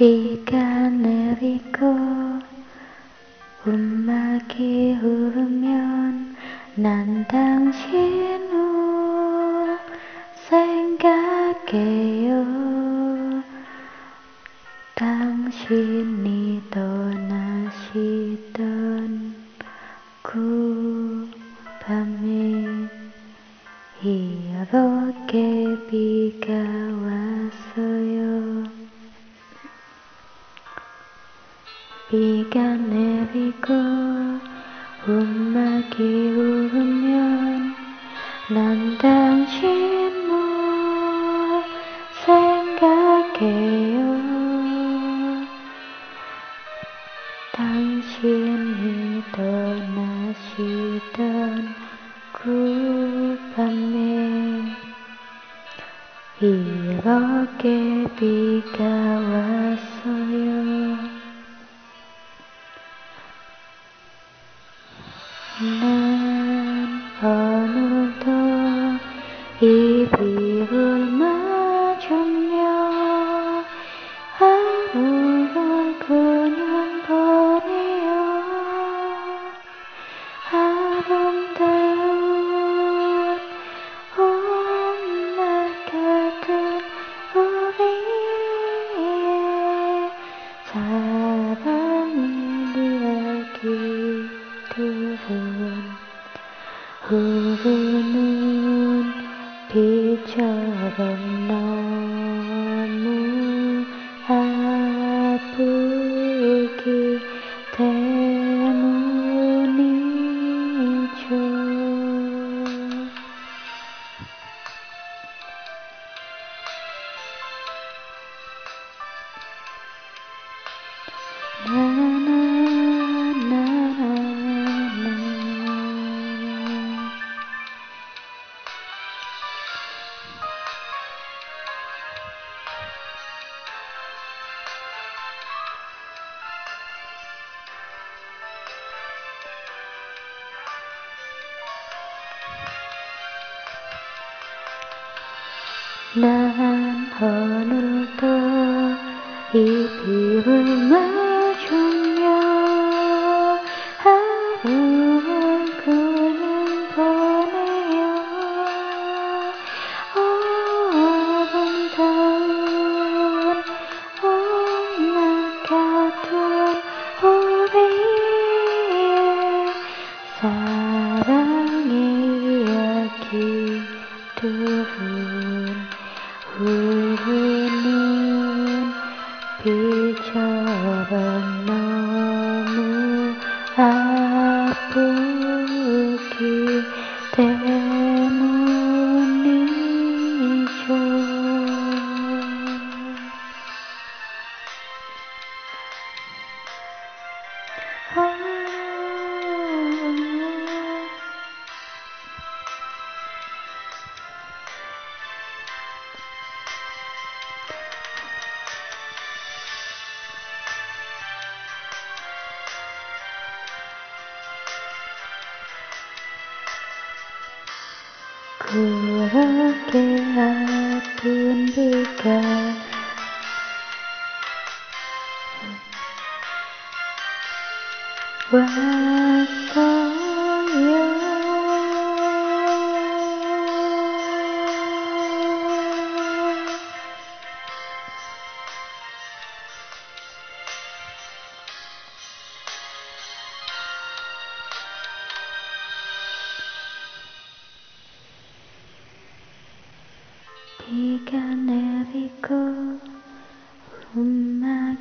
비가 내리고 음악이 흐르면 난 당신을 생각해 비가 내리고 음악이 울으면 난 당신을 생각해요. 당신이 떠나시던 그 밤에 이렇게 비가 왔어요 난 오늘도 이 비를 맞으며 하루를 그냥 보내요. 아름다 흐르 난 오늘도 이 비를 맞 비 그렇게 아 He can't call from my